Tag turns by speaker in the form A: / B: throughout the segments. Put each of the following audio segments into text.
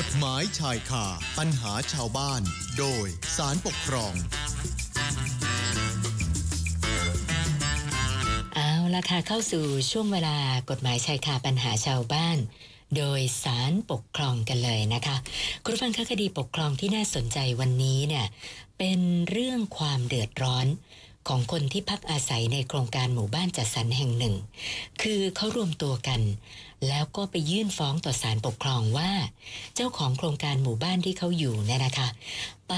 A: กฎหมายชายคาปัญหาชาวบ้าน โดยสารปกครอง
B: เอาละค่ะเข้าสู่ช่วงเวลากฎหมายชายคาปัญหาชาวบ้าน โดยสารปกครองกันเลยนะคะคุณผู้ฟังคะคดีปกครองที่น่าสนใจวันนี้เนี่ยเป็นเรื่องความเดือดร้อนของคนที่พักอาศัยในโครงการหมู่บ้านจัดสรรแห่งหนึ่ง คือเขารวมตัวกัน แล้วก็ไปยื่นฟ้องต่อศาลปกครองว่า เจ้าของโครงการหมู่บ้านที่เขาอยู่เนี่ยนะคะ ไป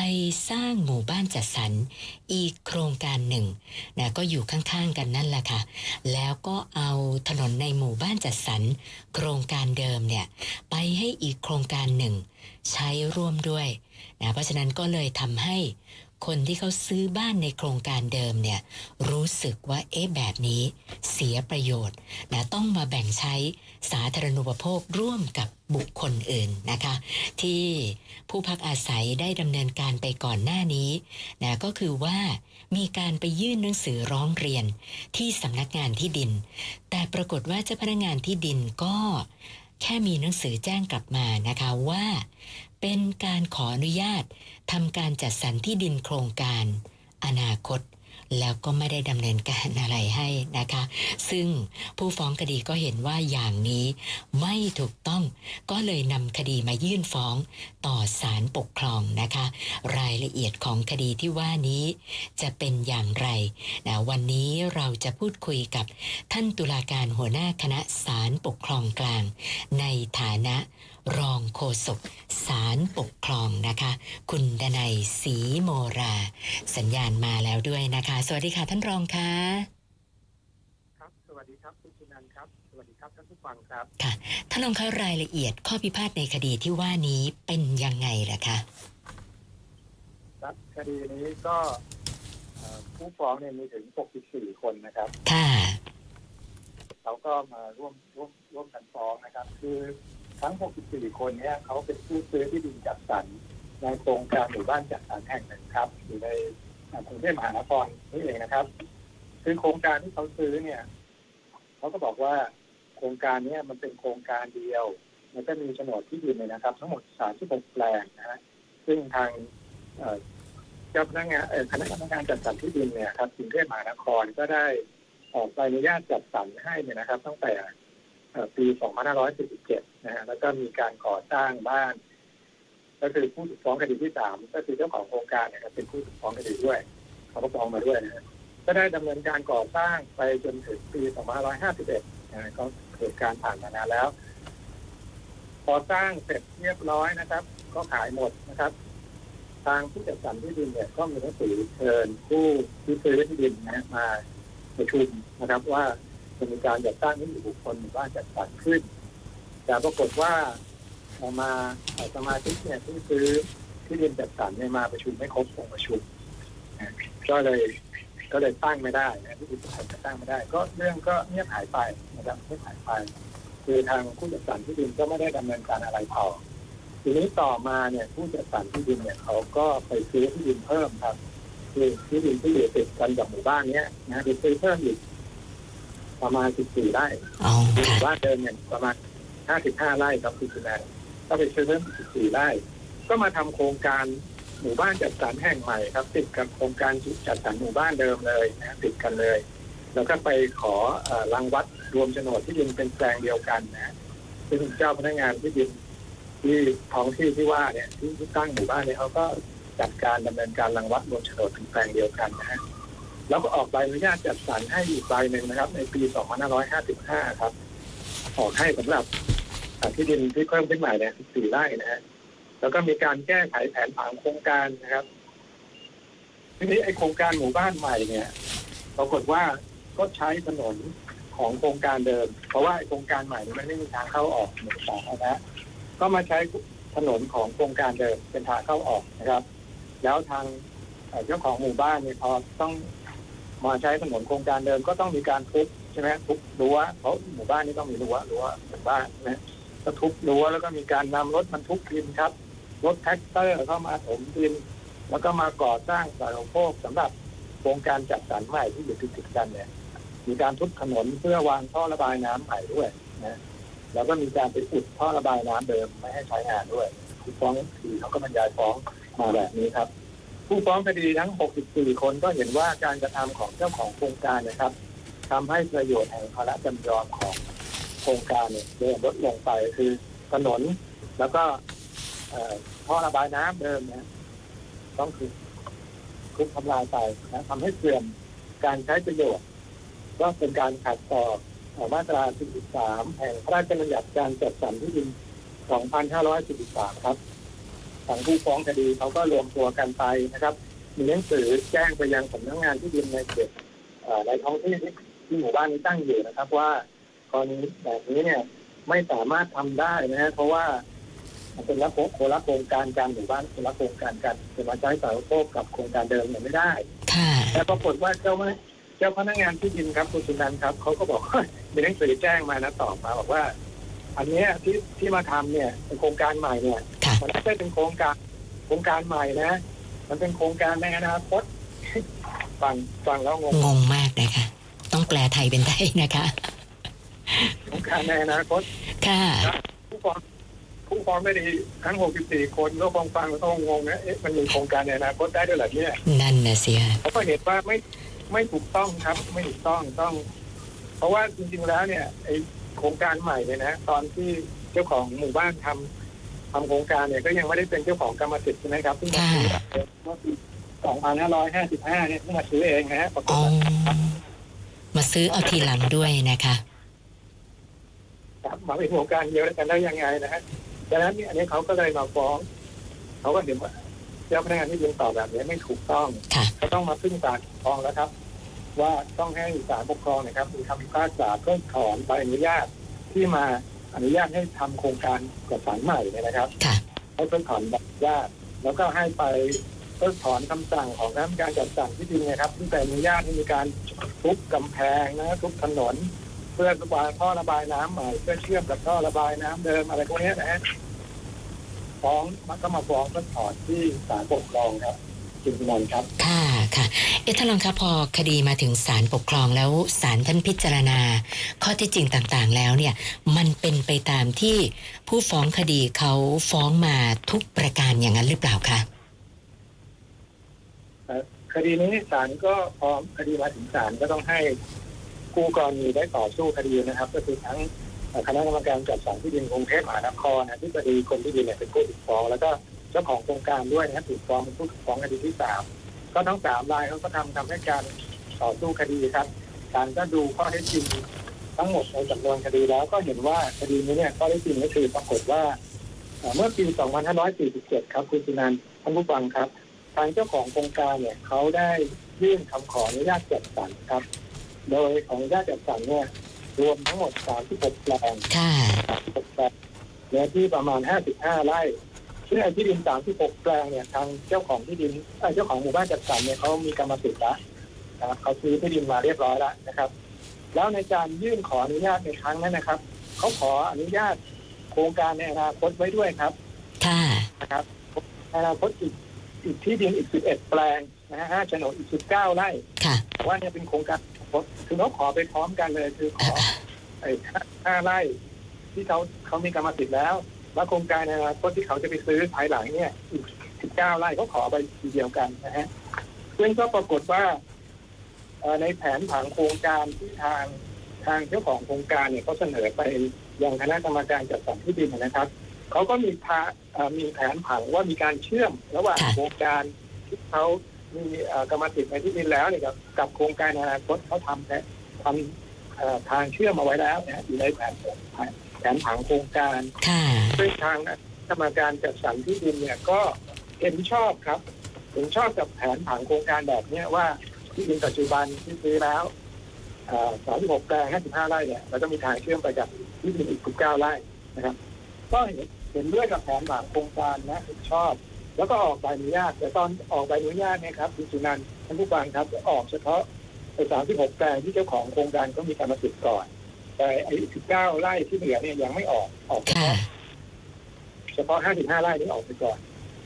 B: สร้างหมู่บ้านจัดสรรอีกโครงการหนึ่งนะก็อยู่ข้างๆกันนั่นแหละค่ะ แล้วก็เอาถนนในหมู่บ้านจัดสรรโครงการเดิมเนี่ยไปให้อีกโครงการหนึ่ง ใช้ร่วมด้วยนะเพราะฉะนั้นก็เลยทำให้ คนที่เขาซื้อบ้านในโครงการเดิมเนี่ยรู้สึกว่าเอ๊ะแบบนี้เสียประโยชน์นะต้องมาแบ่งใช้สาธารณูปโภคร่วมกับบุคคลอื่นนะคะ ที่ผู้พักอาศัยได้ดำเนินการไปก่อนหน้านี้นะก็คือว่ามีการไปยื่นหนังสือร้องเรียนที่สำนักงานที่ดิน แต่ปรากฏว่าเจ้าพนักงานที่ดินก็แค่มีหนังสือแจ้งกลับมานะคะว่า เป็นการขออนุญาตทำการจัดสรรที่ดินโครงการ อนาคต แล้วก็ไม่ได้ดำเนินการอะไรให้นะคะ ซึ่งผู้ฟ้องคดีก็เห็นว่าอย่างนี้ไม่ถูกต้องก็เลยนำคดีมายื่นฟ้องต่อศาลปกครองนะคะ รายละเอียดของคดีที่ว่านี้จะเป็นอย่างไรนะวันนี้เราจะพูดคุยกับท่านตุลาการหัวหน้าคณะศาลปกครองกลาง ในฐานะ รองโฆษกศาลปกครองนะคะ คุณดนัยศรีโมรา สัญญาณมาแล้วด้วยนะคะ สวัสดีค่ะท่านรองคะ
C: ครับ สวัสดีครับคุณชินันท์ครับ สวัสดีครับท่านผู้ฟังครับ
B: ค่ะท่านรองคะรายละเอียดข้อพิพาทในคดีที่ว่านี้เป็นยังไงล่ะคะ
C: ครับคดีนี้ก็เอ่อผู้ฟ้องเนี่ยมีถึง 64 คนนะครับ
B: ค่ะ
C: เขาก็มาร่วมร่วมร่วมกันฟ้องนะครับ คือ ทั้ง 64 คนเนี่ยเขาเป็นผู้ซื้อที่ดินจัดสรรในโครงการหมู่บ้านจัดสรรแห่งหนึ่งครับ อยู่ในกรุงเทพมหานครนี่เองนะครับคือโครงการที่เขาซื้อเนี่ยเขาก็บอกว่าโครงการเนี้มันเป็นโครงการเดียวมันก็มีโฉนดที่ดินเลยนะครับ ทั้งหมด 36 แปลงนะฮะซึ่งทางเจ้าพนักงานคณะกรรมการจัดสรรที่ดินเนี่ยครับกรุงเทพมหานครก็ได้ออกใบอนุญาตจัดสรรให้เนี่ยนะครับ ตั้งแต่ ปี 2547 นะฮะ แล้วก็มีการก่อสร้างบ้าน ก็คือผู้ถูกฟ้องคดีที่สามก็คือเจ้าของโครงการเนี่ยครับเป็นผู้ถูกฟ้องคดีด้วยเขาก็ฟ้องมาด้วยนะฮะก็ได้ดำเนินการก่อสร้างไปจนถึงปี 2551 นะฮะก็เหตุการณ์ผ่านมานานแล้วพอสร้างเสร็จเรียบร้อยนะครับ ก็ขายหมดนะครับ ทางผู้จัดสรรที่ดินเนี่ยก็มีหนังสือเชิญผู้ที่ซื้อที่ดินนะฮะมาประชุมนะครับว่า จะมีการจัดตั้งนิติบุคคลหมู่บ้านจัดสรรขึ้น แต่ปรากฏว่าออกมาสมาชิกเนี่ยที่ซื้อที่ดินจัดสรรเนี่ยมาประชุมไม่ครบองค์ประชุมก็เลยก็เลยตั้งไม่ได้นะที่ดินจัดสรรจะตั้งไม่ได้ ก็เรื่องก็เงียบหายไปนะครับเงียบหายไป คือทางผู้จัดสรรที่ดินก็ไม่ได้ดำเนินการอะไรต่อทีนี้ต่อมาเนี่ยผู้จัดสรรที่ดินเนี่ยเขาก็ไปซื้อที่ดินเพิ่มครับคือที่ดินที่อยู่ติดกันกับหมู่บ้านเนี้ยนะไปซื้อเพิ่มอีก ประมาณ 14 ไร่
B: อ๋อ
C: หมู่
B: ค่ะ
C: บ้านเดิมเนี่ยประมาณ 55 ไร่ครับคุณสุนันท์ก็ไปซื้อเพิ่มอีก14 ไร่ ก็มาทำโครงการหมู่บ้านจัดสรรแห่งใหม่ครับติดกับโครงการจัดสรรหมู่บ้านเดิมเลยนะติดกันเลย แล้วก็ไปขอเอ่อรังวัดรวมโฉนดที่ดินเป็นแปลงเดียวกันนะซึ่งเจ้าพนักงานที่ดินที่ท้องที่ที่ว่าเนี่ยที่ที่ตั้งหมู่บ้านเนี่ยเขาก็จัดการดำเนินการรังวัดรวมโฉนดเป็นแปลงเดียวกันนะฮะ แล้วก็ออกใบอนุญาตจัดสรรให้อีกใบหนึ่งนะครับ ในปี 2555 ครับ ออกให้สำหรับที่ดินที่เพิ่มขึ้นใหม่เนี่ย4ไร่นะฮะแล้วก็มีการแก้ไขแผนผังโครงการนะครับ ทีนี้ไอโครงการหมู่บ้านใหม่เนี่ยปรากฏว่าก็ใช้ถนนของโครงการเดิม เพราะว่าโครงการใหม่มันไม่มีทางเข้าออกเหมือนสาธารณะก็มาใช้ถนนของโครงการเดิมเป็นทางเข้าออกนะครับ แล้วทางเอ่อเจ้าของหมู่บ้านเนี่ยพอต้อง มาใช้ถนนโครงการเดิมก็ต้องมีการทุบใช่ไหมทุบรั้วเพราะหมู่บ้านนี้ต้องมีรั้วรั้วหมู่บ้านนะก็ทุบรั้วแล้วก็มีการนำรถบรรทุกดินครับ รถแทรกเตอร์เข้ามาถมดิน แล้วก็มาก่อสร้างสาธารณโภคสำหรับโครงการจัดสรรใหม่ที่อยู่ติดกันเนี่ยมีการทุบถนนเพื่อวางท่อระบายน้ำใหม่ด้วยนะแล้วก็มีการไปอุดท่อระบายน้ำเดิมไม่ให้ใช้งานด้วยฟ้องคดีเขาก็บรรยายฟ้องมาแบบนี้ครับ ผู้ฟ้องคดีทั้ง 64 คนก็เห็นว่าการกระทำของเจ้าของโครงการนะครับทำให้ประโยชน์แห่งภาระจำยอมของโครงการเนี่ยเดินลดลงไปคือถนนแล้วก็ท่อระบายน้ำเดิมเนี่ยต้องคือทุบทำลายไปนะทำให้เสื่อมการใช้ประโยชน์ ก็เป็นการขัดต่อเอ่อมาตรา 43 แห่งพระราชบัญญัติการจัดสรรที่ดิน 2543 ครับ ทางผู้ฟ้องคดีเขาก็รวมตัวกันไปนะครับ มีหนังสือแจ้งไปยังสำนักงานที่ดินในเขตเอ่อในท้องที่ที่ที่หมู่บ้านนี้ตั้งอยู่นะครับว่ากรณีแบบนี้เนี่ยไม่สามารถทำได้นะฮะเพราะว่ามันเป็นละโคละโครงการการหมู่บ้านคนละโครงการกันจะมาใช้สารโภคกับโครงการเดิมเนี่ยไม่ได้
B: ค่ะ
C: แต่ปรากฏว่าเจ้าไม่เจ้าพนักงานที่ดินครับคุณสุนันท์ครับเขาก็บอกว่ามีหนังสือแจ้งมานะตอบมาบอกว่า อันเนี้ยที่ที่มาทำเนี่ยเป็นโครงการใหม่เนี่ย
B: ค่ะ
C: มันไม่ใช่เป็นโครงการโครงการใหม่นะ มันเป็นโครงการในอนาคตฟังฟังแล้วงง
B: งงมากนะคะต้องแปลไทยเป็นไทยนะคะ
C: โครงการในอนาคต
B: ค่ะ
C: ผู้ฟ้องผู้ฟ้องไม่ดีทั้ง 64 คนก็คงฟังแล้วก็งงนะเอ๊ะมันมีโครงการในอนาคตได้ด้วยเหรอเนี่ย
B: นั่นนะเสีย
C: เขาก็เห็นว่าไม่ไม่ถูกต้องครับ ไม่ถูกต้องต้อง เพราะว่าจริงๆแล้วเนี่ยไอโครงการใหม่เนี่ยนะ ตอนที่เจ้าของหมู่บ้านทำ ทำโครงการเนี่ยก็ยังไม่ได้เป็นเจ้าของกรรมสิทธิ์ใช่ไหมครับเพิ่งมาซื้อเมื่อปี2555เนี่ยเพิ่งมาซื้อเองนะฮะปรากฏ
B: อ๋อ
C: ว่า
B: มาซื้อเอาทีหลังด้วยนะคะ
C: ครับมาเป็นโครงการเดียวกันได้ยังไงนะฮะดังนั้นเนี่ยอันนี้เขาก็เลยมาฟ้องเขาก็เห็นว่าเจ้าพนักงานที่ยิงตอบแบบนี้ไม่ถูกต้อง
B: ค่ะ
C: ก็ต้องมาพึ่งศาลปกครองแล้วครับ ว่าต้องให้ศาลปกครองนะครับมีคำพิพากษาเพิกถอนใบอนุญาตที่มา อนุญาตให้ทำโครงการจัดสรรใหม่เนี่ยนะครับ
B: ค่ะ
C: ให้เพิกถอนใบอนุญาตแล้วก็ให้ไปเพิกถอนคำสั่งของคณะกรรมการจัดสรรที่ดินนะครับที่แต่อนุญาตให้มีการทุบกำแพงนะทุบถนน เพื่อระบายท่อระบายน้ำใหม่เพื่อเชื่อมกับท่อระบายน้ำเดิมอะไรพวกนี้นะฮะฟ้องมันก็มาฟ้องเพิกถอนที่ศาลปกครองครับจริงๆนันครับ
B: ค่ะ ค่ะ เอ๊ะท่านรองคะพอคดีมาถึงศาลปกครองแล้วศาลท่านพิจารณา ข้อที่จริงต่างๆ แล้วเนี่ยมันเป็นไปตามที่ผู้ฟ้องคดีเขาฟ้องมาทุกประการอย่างนั้นหรือเปล่าคะ
C: คดีนี้ศาลก็พร้อมคดีมาถึงศาลก็ต้องให้คู่กรณีได้ต่อสู้คดีนะครับ ก็คือทั้งคณะกรรมการจัดสรรที่ดินกรุงเทพมหานครนะที่บดีกรมที่ดินเนี่ยเป็นผู้ถูกฟ้องแล้วก็เจ้าของโครงการด้วยนะครับถูกฟ้องเป็นผู้ถูกฟ้องคดีที่สาม ก็ทั้งสามรายเขาก็ทำทำให้การต่อสู้คดีครับศาลก็ดูข้อเท็จจริงทั้งหมดในสำนวนคดีแล้วก็เห็นว่าคดีนี้เนี่ยข้อเท็จจริงก็คือปรากฏว่าเอ่อเมื่อปี 2547 ครับคุณสุนันท์ท่านผู้ฟังครับ ทางเจ้าของโครงการเนี่ยเขาได้ยื่นคำขออนุญาตจัดสรรครับ โดยของอนุญาตจัดสรรเนี่ยรวมทั้งหมด 36 แปลง
B: ค่ะ
C: 36แปลงเนื้อที่ประมาณ 55 ไร่ ซึ่งไอ้ที่ดิน 36 แปลงเนี่ยทางเจ้าของที่ดินเอ่อเจ้าของหมู่บ้านจัดสรรเนี่ยเขามีกรรมสิทธิ์แล้วนะครับเขาซื้อที่ดินมาเรียบร้อยแล้วนะครับ แล้วในการยื่นขออนุญาตในครั้งนั้นนะครับเขาขออนุญาตโครงการในอนาคตไว้ด้วยครับ
B: ค่ะ
C: นะครับในอนาคตอีกอีกที่ดินอีก 11 แปลงนะฮะห้าโฉนดอีก 19 ไร่
B: ค่ะ
C: แต่ว่าเนี่ยเป็นโครงการคือเขาขอไปพร้อมกันเลยคือขอไอ้ห้าห้าไร่ที่เขาเขามีกรรมสิทธิ์แล้ว แล้วโครงการในอนาคตที่เขาจะไปซื้อภายหลังเนี่ยอีก19ไร่เขาขอไปทีเดียวกันนะฮะซึ่งก็ปรากฏว่าเอ่อในแผนผังโครงการที่ทางทางเจ้าของโครงการเนี่ยเขาเสนอไปยังคณะกรรมการจัดสรรที่ดินนะครับเขาก็มีพาเอ่อมีแผนผังว่ามีการเชื่อมระหว่าง
B: ค่ะ
C: โครงการที่เขามีเอ่อกรรมสิทธิ์ในที่ดินแล้วเนี่ยกับกับโครงการในอนาคตเขาทำแผนทำเอ่อทางเชื่อมเอาไว้แล้วนะอยู่ในแผนแผ นผังโครงการ
B: ค่ะ
C: ซึ่งทางกรรมการจัดสรรที่ดินเนี่ยก็เห็นชอบครับเห็นชอบกับแผนผังโครงการแบบเนี้ยว่าที่ดินปัจจุบันที่ซื้อแล้วสามสิบหกแปลงห้าสิบห้าไร่เนี่ยเราจะมีทางเชื่อมไปกับที่ดินอีกสิบเก้าไร่นะครับ ก็เห็นเห็นด้วยกับแผนผังโครงการนะเห็นชอบ แล้วก็ออกใบอนุญาตแต่ตอนออกใบอนุญาตเนี่ยครับคุณสุนันท์ท่านผู้ฟังครับจะออกเฉพาะไอ้สามสิบหกแปลงที่เจ้าของโครงการก็มีกรรมสิทธิ์ก่อน แต่ไอ้สิบเก้าไร่ที่เหลือเนี่ยยังไม่ออกออกเฉ
B: ค่ะ
C: พาะเฉพาะ55ไร่นี้ออกไปก่อน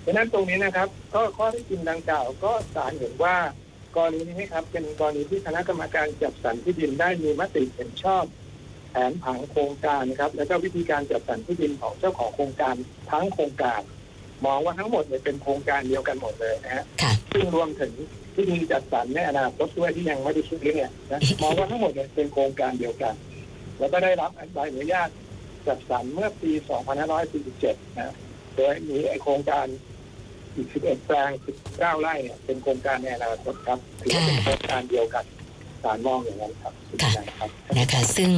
C: ดังนั้นตรงนี้นะครับ ก็ข้อที่จริงดังกล่าว ก็ศาลเห็นว่ากรณีนี้นะครับ เป็นกรณีที่คณะกรรมการจัดสรรที่ดินได้มีมติเห็นชอบแผนผังโครงการนะครับ แล้วก็วิธีการจัดสรรที่ดินของเจ้าของโครงการทั้งโครงการ มองว่าทั้งหมดเนี่ยเป็นโครงการเดียวกันหมดเลยนะฮะ
B: ค่ะ
C: ซึ่งรวมถึงที่ดินจัดสรรในอนาคตด้วยที่ยังไม่ได้ซื้อเนี่ยนะมองว่าทั้งหมดเนี่ยเป็นโครงการเดียวกัน แล้วก็ได้รับใบอนุญาตจัดสรรเมื่อปี 2547 นะ โดยมีไอโครงการอีก 11 แปลง 19 ไร่เนี่ยเป็นโครงการในอนาคตครับถือว่าเป็นโครงการเดียวกันสารมองอย่างนั้นครับ
B: ค่ะ
C: ครับ
B: นะคะซึ่ง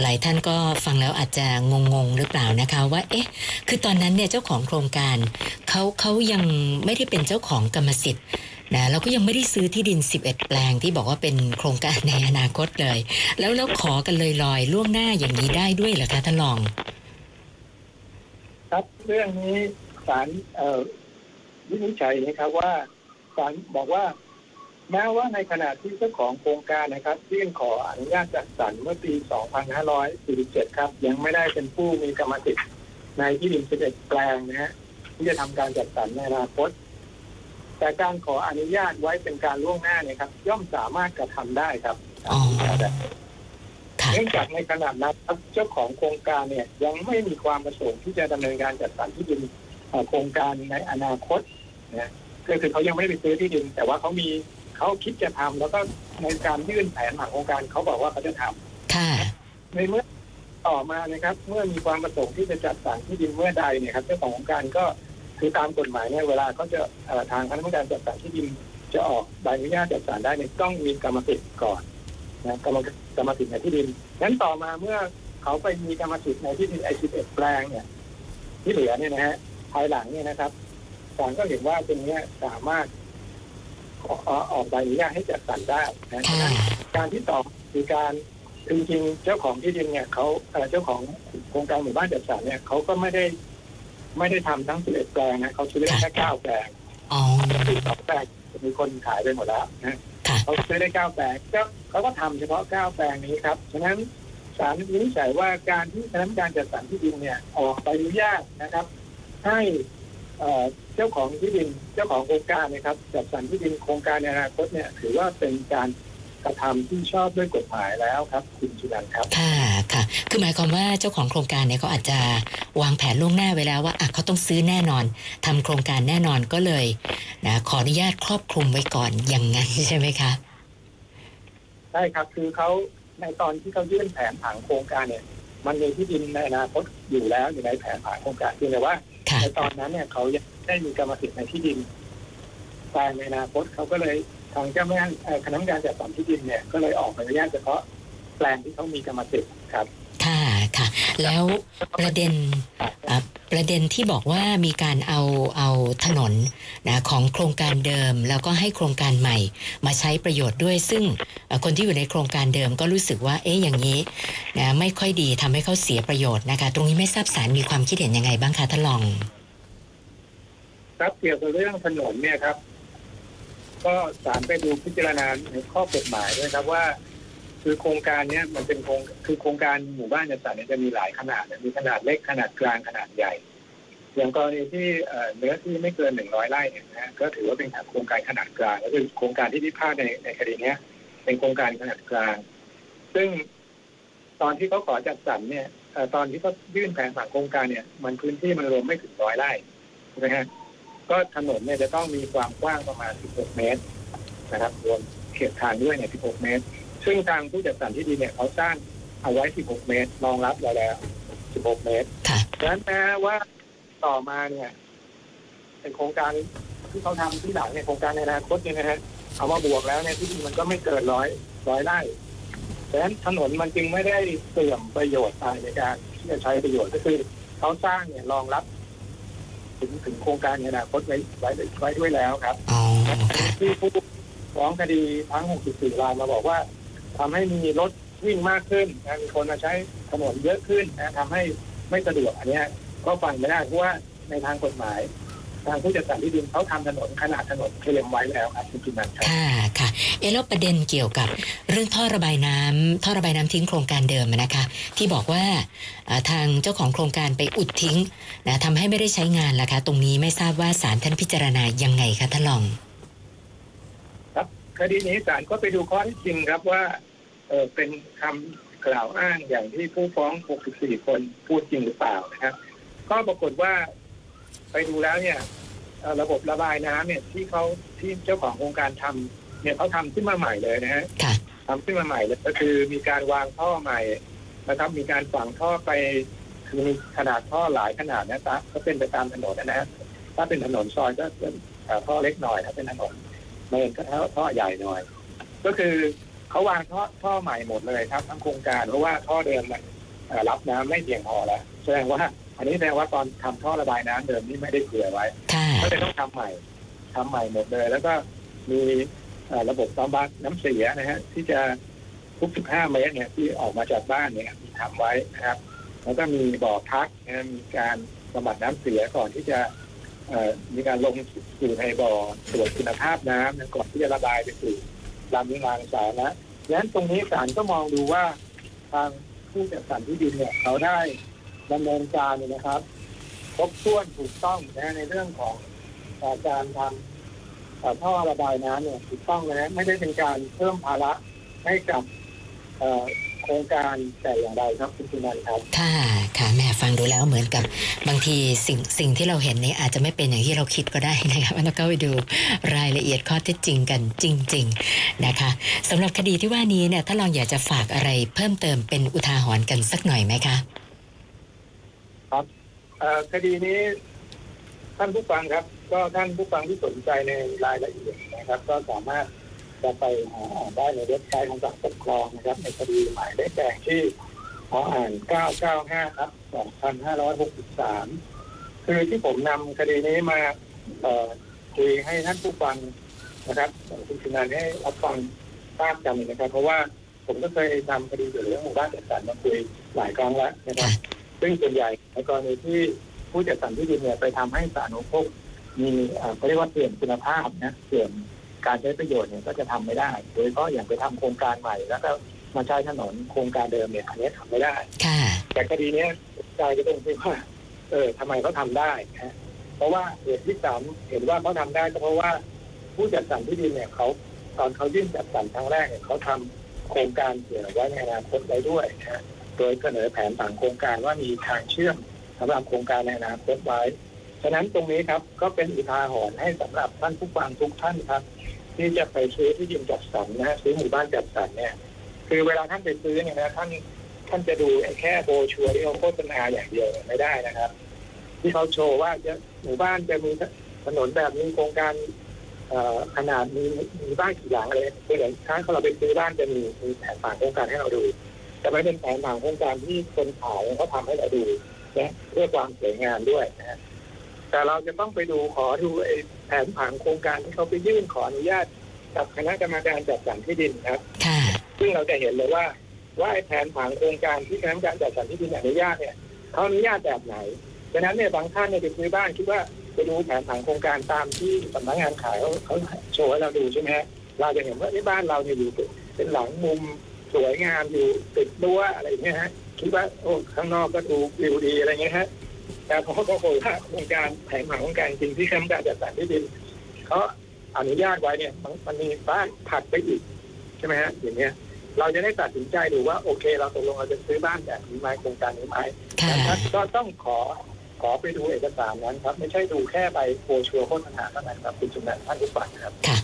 B: หลายท่านก็ฟังแล้วอาจจะงงๆหรือเปล่านะคะ ว่า เอ๊ะ คือตอนนั้นเนี่ยเจ้าของโครงการเขาเขายังไม่ได้เป็นเจ้าของกรรมสิทธิ์ นะแล้วก็ยังไม่ได้ซื้อที่ดิน 11 แปลงที่บอกว่าเป็นโครงการในอนาคตเลย แล้วแล้วขอกันเลยลอยล่วงหน้าอย่างนี้ได้ด้วยเหรอคะท่านรอง
C: ครับเรื่องนี้ศาลวินิจฉัยนะครับว่าศาลบอกว่า แม้ว่าในขณะที่เจ้าของโครงการนะครับยื่นขออนุญาตจัดสรรเมื่อปี 2547 ครับ ยังไม่ได้เป็นผู้มีกรรมสิทธิ์ในที่ดิน 11 แปลงนะฮะที่จะทำการจัดสรรในอนาคต แต่การขออนุญาตไว้เป็นการล่วงหน้าเนี่ยครับ ย่อมสามารถกระทำได้ครับ
B: อ๋อค่ะ
C: เนื่องจากในขณะนั้นครับเจ้าของโครงการเนี่ยยังไม่มีความประสงค์ที่จะดำเนินการจัดสรรที่ดินเอ่อโครงการในอนาคตนะก็คือเขายังไม่ได้ไปซื้อที่ดิน แต่ว่าเขามีเขาคิดจะทำแล้วก็ในการยื่นแผนผังโครงการเขาบอกว่าเขาจะทำ
B: ค่ะ
C: ในเมื่อต่อมานะครับ เมื่อมีความประสงค์ที่จะจัดสรรที่ดินเมื่อใดเนี่ยครับเจ้าของโครงการก็ คือตามกฎหมายเนี่ยเวลาเขาจะเอ่อทางคณะกรรมการจัดสรรที่ดินจะออกใบอนุญาตจัดสรรได้เนี่ยต้องมีกรรมสิทธิ์ก่อนนะกรรมกรรมสิทธิ์ในที่ดินนั้นต่อมาเมื่อเขาไปมีกรรมสิทธิ์ในที่ดินไอซีเอ็ดแปลงเนี่ยที่เหลือเนี่ยนะฮะภายหลังเนี่ยนะครับศาลก็เห็นว่าตรงเนี้ยสามารถขอออกใบอนุญาตให้จัดสรรได้นะ
B: ค่ะ
C: การที่ต่อคือการจริงๆเจ้าของที่ดินเนี่ยเขาเอ่อเจ้าของโครงการหมู่บ้านจัดสรรเนี่ยเขาก็ไม่ได้ ไม่ได้ทำทั้ง11แปลงนะเขาซื้อได้แค่9แปลง
B: อ๋อ
C: ที่สองแปลงมีคนขายไปหมดแล้วนะ
B: ค่ะ
C: เขาซื้อได้9แปลงก็เขาก็ทำเฉพาะ9แปลงนี้ครับฉะนั้นศาลวินิจฉัยว่าการที่คณะกรรมการจัดสรรที่ดินเนี่ยออกใบอนุญาตนะครับ ให้เอ่อเจ้าของที่ดินเจ้าของโครงการนะครับจัดสรรที่ดินโครงการในอนาคตเนี่ยถือว่าเป็นการ กระทำที่ชอบด้วยกฎหมายแล้วครับ คุณชุนันท์ครับ
B: ค่ะค่ะ คือหมายความว่าเจ้าของโครงการเนี่ยเขาอาจจะวางแผนล่วงหน้าไว้แล้วว่าอะเขาต้องซื้อแน่นอนทำโครงการแน่นอนก็เลยนะขออนุญาตครอบคลุมไว้ก่อนอย่างนั้นใช่ไหมคะ
C: ใช่ครับคือเขาในตอนที่เขายื่นแผนผังโครงการเนี่ย มันมีที่ดินในอนาคตอยู่แล้วอยู่ในแผนผังโครงการเพียงแต่ว่า
B: ค่ะ
C: ในตอนนั้นเนี่ยเขายังไม่ได้มีกรรมสิทธิ์ในที่ดินแปลงในอนาคตเขาก็เลย ทางเจ้าแม่เอ่อคณะกรรมการจัดสรรที่ดินเนี่ยก็เลยออกใบอนุญาตเฉพาะแปลงที่เขามีกรรมสิทธิ์ครับ
B: ค่ะค่ะ แล้วประเด็นอะประเด็นที่บอกว่ามีการเอาเอาถนนนะของโครงการเดิม แล้วก็ให้โครงการใหม่ มาใช้ประโยชน์ด้วย ซึ่งเอ่อคนที่อยู่ในโครงการเดิมก็รู้สึกว่าเอ๊ะอย่างนี้นะไม่ค่อยดีทำให้เขาเสียประโยชน์นะคะ ตรงนี้ไม่ทราบสารมีความคิดเห็นยังไงบ้างคะท่านรอง
C: ครับเกี่ยวกับเรื่องถนนเนี่ยครับ ก็ศาลไปดูพิจารณาในข้อกฎหมายด้วยครับว่า คือโครงการเนี้ยมันเป็นโครงคือโครงการหมู่บ้านจัดสรรเนี่ยจะมีหลายขนาดมีขนาดเล็กขนาดกลางขนาดใหญ่ อย่างกรณีที่เนื้อที่ไม่เกินหนึ่งร้อยไร่เนี่ยนะก็ถือว่าเป็นโครงการขนาดกลางก็คือโครงการที่พิพาทในในคดีเนี้ย เป็นโครงการขนาดกลาง ซึ่งตอนที่เขาขอจัดสรรเนี่ยตอนที่เขายื่นแผนผังโครงการเนี่ย มันพื้นที่มันรวมไม่ถึงร้อยไร่ใช่ไหมฮะ ก็ถนนเนี่ยจะต้องมีความกว้างประมาณ 16 เมตรนะครับรวมเขตทางด้วยเนี่ย 16 เมตร ซึ่งทางผู้จัดสรรที่ดินเนี่ยเขาสร้างเอาไว้ 16 เมตรรองรับไว้แล้ว 16 เมตร
B: ค่ะ
C: ดังนั้นแม้ว่าต่อมาเนี่ยเป็นโครงการที่เขาทำที่หลังเนี่ยโครงการในอนาคตเนี่ยนะฮะเอามาบวกแล้วเนี่ยที่ดินมันก็ไม่เกินร้อยร้อยไร่ดังนั้นถนนมันจึงไม่ได้เสื่อมประโยชน์อะไรในการที่จะใช้ประโยชน์ก็คือเขาสร้างเนี่ยรองรับ ถึงถึงโครงการในอนาคตไว้ไว้ไว้ด้วยแล้วครับ
B: อ๋อค่ะ
C: ที่ผู้ฟ้องคดีทั้ง 64 รายมาบอกว่าทำให้มีรถวิ่งมากขึ้นนะมีคนมาใช้ถนนเยอะขึ้นนะทำให้ไม่สะดวกอันเนี้ยก็ฟังไม่ได้เพราะว่าในทางกฎหมาย ทางผู้จัดสรรที่ดินเขาทำถนนขนาดถนนเคลมไว้แล้วครับคุณจุนันท์ครับ
B: ค่ะค่ะเอะแล้วประเด็นเกี่ยวกับเรื่องท่อระบายน้ำท่อระบายน้ำทิ้งโครงการเดิมอะนะคะ ที่บอกว่าเอ่อทางเจ้าของโครงการไปอุดทิ้งนะทำให้ไม่ได้ใช้งานล่ะคะ ตรงนี้ไม่ทราบว่าศาลท่านพิจารณายังไงคะท่านรอง
C: คดีนี้ศาลก็ไปดูข้อเท็จจริงครับว่าเออเป็นคำกล่าวอ้างอย่างที่ผู้ฟ้อง 64 คนพูดจริงหรือเปล่านะครับ ก็ปรากฏว่า ไปดูแล้วเนี่ยเอ่อระบบระบายน้ำเนี่ยที่เขาที่เจ้าของโครงการทำเนี่ยเขาทำขึ้นมาใหม่เลยนะฮะ
B: ค่ะ
C: ทำขึ้นมาใหม่เลยก็คือมีการวางท่อใหม่นะครับ มีการฝังท่อไปคือมีขนาดท่อหลายขนาดนะตะก็เป็นไปตามถนนนะฮะถ้าเป็นถนนซอยก็เป็นเอ่อท่อเล็กหน่อยถ้าเป็นถนนเมนก็ท่อท่อใหญ่หน่อย ก็คือเขาวางท่อท่อใหม่หมดเลยครับทั้งโครงการเพราะว่าท่อเดิมมันเอ่อรับน้ำไม่เพียงพอแล้วแสดงว่า อันนี้แสดงว่าตอนทำท่อระบายน้ำเดิมนี่ไม่ได้เผื่อไว้
B: ค่ะ
C: ก็เลยต้องทำใหม่ทำใหม่หมดเลย แล้วก็มีเอ่อระบบบำบัดน้ำเสียนะฮะที่จะทุก15เมตรเนี่ยที่ออกมาจากบ้านเนี่ยมีทำไว้นะครับ แล้วก็มีบ่อพักนะฮะมีการบำบัดน้ำเสียก่อนที่จะเอ่อมีการลงสู่ในบ่อตรวจคุณภาพน้ำนะก่อนที่จะระบายไปสู่ลำนิรางสาธารณะดังนั้นตรงนี้ศาลก็มองดูว่าทางผู้จัดสรรที่ดินเนี่ยเขาได้ ดำเนินการเนี่ยนะครับครบถ้วนถูกต้องนะในเรื่องของอการทำท่อระบายน้ำเนี่ยถูกต้องนะไม่ได้เป็นการเพิ่มภาระให้กับโครงการแต่อย่างใดครับคุณสุนันท์ครับ
B: ค่ะค่ะแม่ฟังดูแล้วเหมือนกับบางทีสิ่งสิ่งที่เราเห็นนี้อาจจะไม่เป็นอย่างที่เราคิดก็ได้นะคะมันต้องเข้าไปดูรายละเอียดข้อเท็จจริงกันจริง ๆนะคะสำหรับคดีที่ว่านี้เนี่ยถ้าลองอยากจะฝากอะไรเพิ่มเติมเป็นอุทาหรณ์กันสักหน่อยไหมคะ
C: คดีนี้ท่านผู้ฟังครับ ก็ท่านผู้ฟังที่สนใจในรายละเอียดนะครับ ก็สามารถจะไปหาได้ในเว็บไซต์ของศาลปกครองนะครับ ในคดีหมายเลขแดงที่ขออ่าน 995 ครับ 2563 คือที่ผมนำคดีนี้มาเคุยให้ท่านผู้ฟังนะครับคุณชินันให้รับฟังทราบกันนะครับ เพราะว่าผมก็เคยนำคดีเกี่ยวกับเรื่องหมู่บ้านจัดสรรมาคุยหลายครั้งแล้วนะครับ ซึ่งส่วนใหญ่ในกรณีที่ผู้จัดสรรที่ดินเนี่ยไปทำให้สาธารณูปโภคมีเอ่อเขาเรียกว่าเสื่อมคุณภาพนะเสื่อมการใช้ประโยชน์เนี่ยก็จะทำไม่ได้ โดยเฉพาะอย่างไปทำโครงการใหม่แล้วก็มาใช้ถนนโครงการเดิมเนี่ยอันนี้ทำไม่ได้
B: ค่ะ
C: แต่คดีเนี้ยใจก็ตรงที่ว่า เออทำไมเขาทำได้นะเพราะว่าเหตุที่สามเห็นว่าเขาทำได้ก็เพราะว่า ผู้จัดสรรที่ดินเนี่ยเขาตอนเขายื่นจัดสรรครั้งแรกเนี่ยเขาทำโครงการเกี่ยวไว้ในอนาคตไว้ด้วยนะฮะ โดยเสนอแผนผังโครงการว่ามีทางเชื่อมสำหรับโครงการในอนาคตไว้ฉะนั้นตรงนี้ครับก็เป็นอุทาหรณ์ให้สำหรับท่านผู้ฟังทุกท่านครับ ที่จะไปซื้อที่ดินจัดสรรนะฮะซื้อหมู่บ้านจัดสรรเนี่ย คือเวลาท่านไปซื้อเนี่ยนะท่านท่านจะดูแค่โบชัวร์ที่เขาโฆษณาอย่างเดียวไม่ได้นะครับ ที่เขาโชว์ว่าจะหมู่บ้านจะมีถนนแบบนี้โครงการขนาดมีมีบ้านกี่หลังอะไรคืออย่างครั้งเราไปซื้อบ้านจะมีมีแผนผังโครงการให้เราดู แต่ไม่เป็นแผนผังโครงการที่คนขายเขาทำให้เราดูนะเพื่อความสวยงามด้วยนะฮะแต่เราจะต้องไปดูขอดูไอ้แผนผังโครงการที่เขาไปยื่นขออนุญาตกับคณะกรรมการจัดสรรที่ดินครับ
B: ค่ะ
C: ซึ่งเราจะเห็นเลยว่าว่าไอ้แผนผังโครงการที่คณะกรรมการจัดสรรที่ดินอนุญาตเนี่ยเขาอนุญาตแบบไหนดังนั้นเนี่ยบางท่านเนี่ยไปซื้อบ้านคิดว่าไปดูแผนผังโครงการตามที่สำนักงานขายเขาเขาโชว์ให้เราดูใช่ไหมฮะเราจะเห็นว่าไอ้บ้านเราเนี่ยอยู่เป็นหลังมุม สวยงามอยู่ติดรั้วอะไรอย่างเงี้ยฮะคิดว่าโอ้ข้างนอกก็ดูวิวดีอะไรเงี้ยฮะแต่พอเขาบอกว่าโครงการแผนผังโครงการจริงที่คณะกรรมการจัดสรรที่ดินเขาอนุญาตไว้เนี่ยมันมันมีบ้านถัดไปอีกใช่ไหมฮะอย่างเงี้ยเราจะได้ตัดสินใจดูว่าโอเค เราตกลงเราจะซื้อบ้านแบบนี้ไหมโครงการนี้ไหม
B: ค่ะ
C: นะครับก็ต้องขอขอไปดูเอกสารนั้นครับ ไม่ใช่ดูแค่ใบโปรชัวร์โฆษณาเท่านั้นครับ คุณจุนันท์ท่านผู้ฟังครับ
B: ค่ะ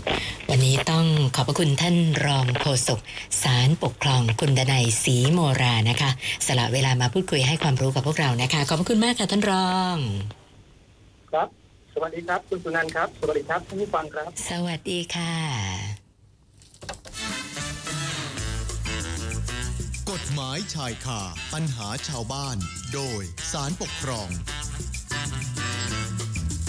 B: วันนี้ต้องขอบพระคุณท่านรองโฆษกสารปกครองคุณดนัยศรีโมรานะคะ สละเวลามาพูดคุยให้ความรู้กับพวกเรานะคะ ขอบพระคุณมากค่ะท่านรอง
C: ครับ สวัสดีครับคุณสุนันท์ครับ สวัสดีครับท่านผู้ฟังครับ
B: สวัสดีค่ะ
A: กฎหมายชายคาปัญหาชาวบ้าน โดยสารปกครอง